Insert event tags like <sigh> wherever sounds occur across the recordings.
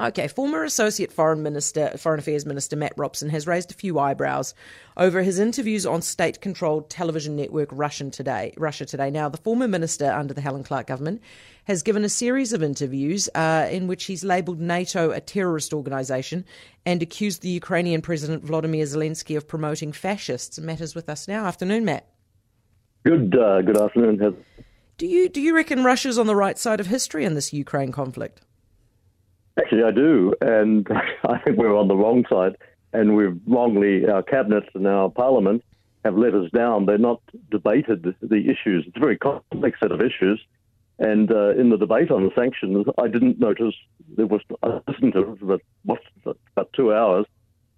Okay, former Associate Foreign Minister, Foreign Affairs Minister Matt Robson has raised a few eyebrows over his interviews on state-controlled television network Russian Today. Russia Today. Now, the former minister under the Helen Clark government has given a series of interviews uh, in which he's labelled NATO a terrorist organisation and accused the Ukrainian President Vladimir Zelensky of promoting fascists. Matters with us now. Afternoon, Matt. Good. Uh, good afternoon, Heather. Do you do you reckon Russia's on the right side of history in this Ukraine conflict? Actually, I do, and <laughs> I think we're on the wrong side. And we've wrongly, our cabinets and our parliament have let us down. They're not debated the issues. It's a very complex set of issues. And uh, in the debate on the sanctions, I didn't notice there was. I listened to it for about, about two hours.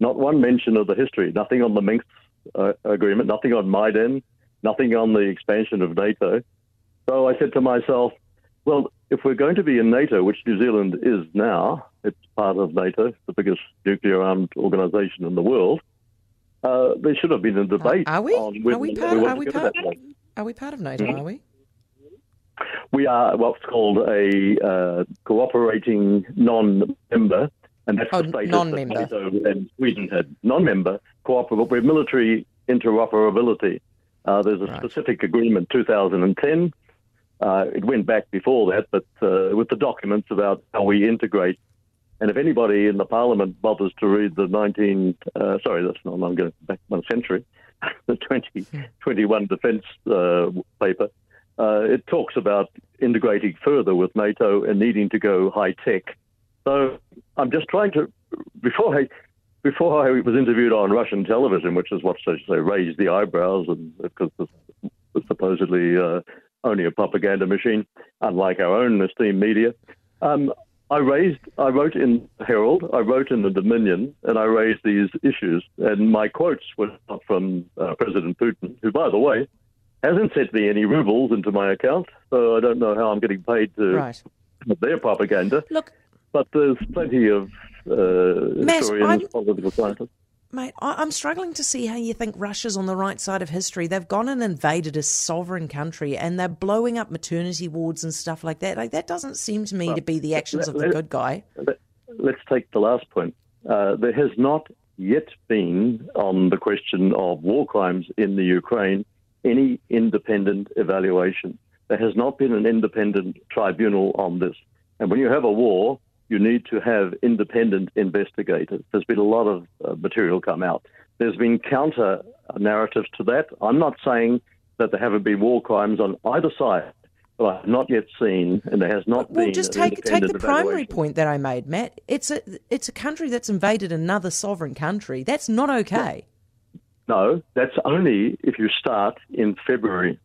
Not one mention of the history. Nothing on the Minsk uh, agreement. Nothing on Maidan. Nothing on the expansion of NATO. So I said to myself, well, if we're going to be in NATO, which New Zealand is now, it's part of NATO, the biggest nuclear armed organization in the world. Uh, there should have been a debate. Uh, are we? are we part? We are we part? Are we part of NATO? Mm-hmm. Are we? We are what's called a uh, cooperating non-member, and that's oh, the status non-member. that NATO and Sweden had. Non-member, cooperable. We're military interoperability. Uh, there's a right. specific agreement, 2010, uh, it went back before that, but uh, with the documents about how we integrate. And if anybody in the Parliament bothers to read the 19, uh, sorry, that's not, I'm going back one century, <laughs> the 2021 defence uh, paper, uh, it talks about integrating further with NATO and needing to go high tech. So I'm just trying to, before I, before I was interviewed on Russian television, which is what, so to say, raised the eyebrows, and because supposedly uh, only a propaganda machine, unlike our own esteemed media. Um, I raised, I wrote in Herald, I wrote in the Dominion, and I raised these issues. And my quotes were not from uh, President Putin, who, by the way, hasn't sent me any rubles into my account, so I don't know how I'm getting paid to right. their propaganda. Look, but there's plenty of uh, Matt, historians, I'm... political scientists. Mate, I'm struggling to see how you think Russia's on the right side of history. They've gone and invaded a sovereign country and they're blowing up maternity wards and stuff like that. Like that doesn't seem to me well, to be the actions let, of the good guy. Let, us take the last point. Uh, there has not yet been on the question of war crimes in the Ukraine any independent evaluation. There has not been an independent tribunal on this. And when you have a war, you need to have independent investigators. There's been a lot of uh, material come out. There's been counter narratives to that. I'm not saying that there haven't been war crimes on either side, but I've not yet seen, and there has not well, been. Well, just take take the primary point that I made, Matt. It's a it's a country that's invaded another sovereign country. That's not okay. No, that's only if you start in February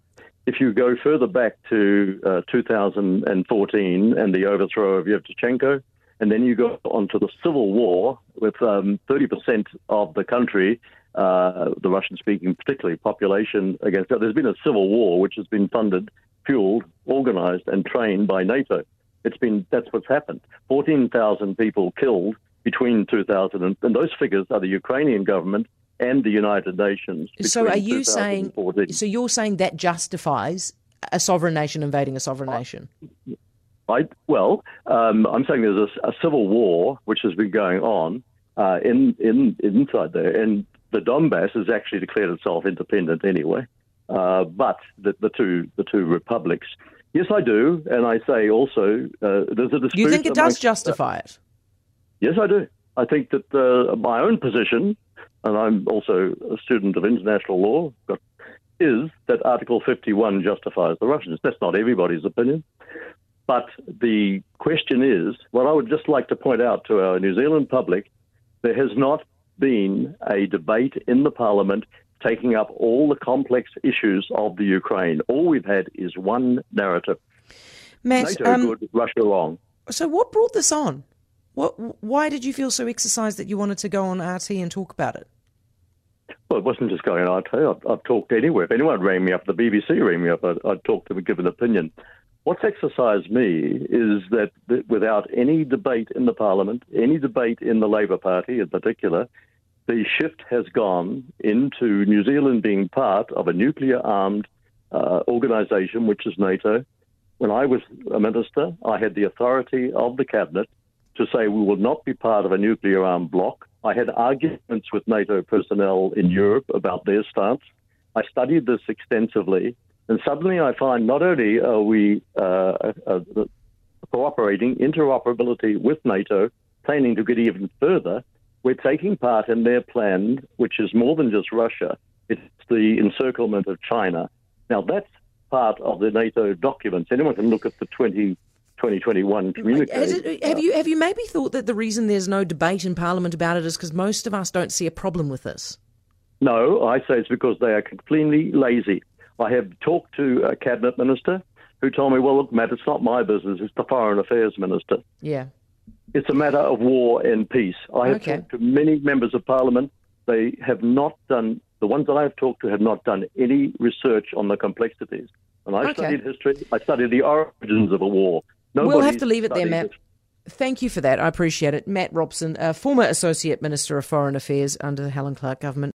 if you go further back to uh, 2014 and the overthrow of Yevtushenko, and then you go on to the civil war with um, 30% of the country, uh, the Russian speaking, particularly population against. There's been a civil war which has been funded, fueled, organized, and trained by NATO. It's been that's what's happened. 14,000 people killed between 2000 and, and those figures are the Ukrainian government and the United Nations. So are you saying? So you're saying that justifies a sovereign nation invading a sovereign nation? I, well, um, I'm saying there's a, a, civil war which has been going on uh, in, in inside there, and the Donbass has actually declared itself independent anyway. Uh, but the, the, two the two republics, yes, I do, and I say also uh, there's a dispute. You think it does justify it? Yes, I do. I think that uh, my own position, and I'm also a student of international law, is that Article 51 justifies the Russians. That's not everybody's opinion. But the question is what I would just like to point out to our New Zealand public there has not been a debate in the parliament taking up all the complex issues of the Ukraine. All we've had is one narrative. Matt, NATO um, good, Russia wrong. So, what brought this on? What, why did you feel so exercised that you wanted to go on RT and talk about it? Well, it wasn't just going on RT. I've, I've talked anywhere. If anyone rang me up, the BBC rang me up, I'd, I'd talk to them and give an opinion. What's exercised me is that, without any debate in the Parliament, any debate in the Labour Party in particular, the shift has gone into New Zealand being part of a nuclear armed uh, organisation, which is NATO. When I was a minister, I had the authority of the cabinet to say we will not be part of a nuclear armed bloc. I had arguments with NATO personnel in Europe about their stance. I studied this extensively, and suddenly I find not only are we uh, uh, cooperating, interoperability with NATO, planning to get even further, we're taking part in their plan, which is more than just Russia. It's the encirclement of China. Now, that's part of the NATO documents. Anyone can look at the 20, 2021 communique. have you have you maybe thought that the reason there's no debate in Parliament about it is because most of us don't see a problem with this? No, I say it's because they are completely lazy. I have talked to a cabinet minister who told me, "Well, look, Matt, it's not my business; it's the foreign affairs minister." Yeah, it's a matter of war and peace. I have okay. talked to many members of parliament. They have not done the ones that I have talked to have not done any research on the complexities. And I okay. studied history. I studied the origins of a war. Nobody we'll have to leave it there, Matt. It. Thank you for that. I appreciate it. Matt Robson, former Associate Minister of Foreign Affairs under the Helen Clark government.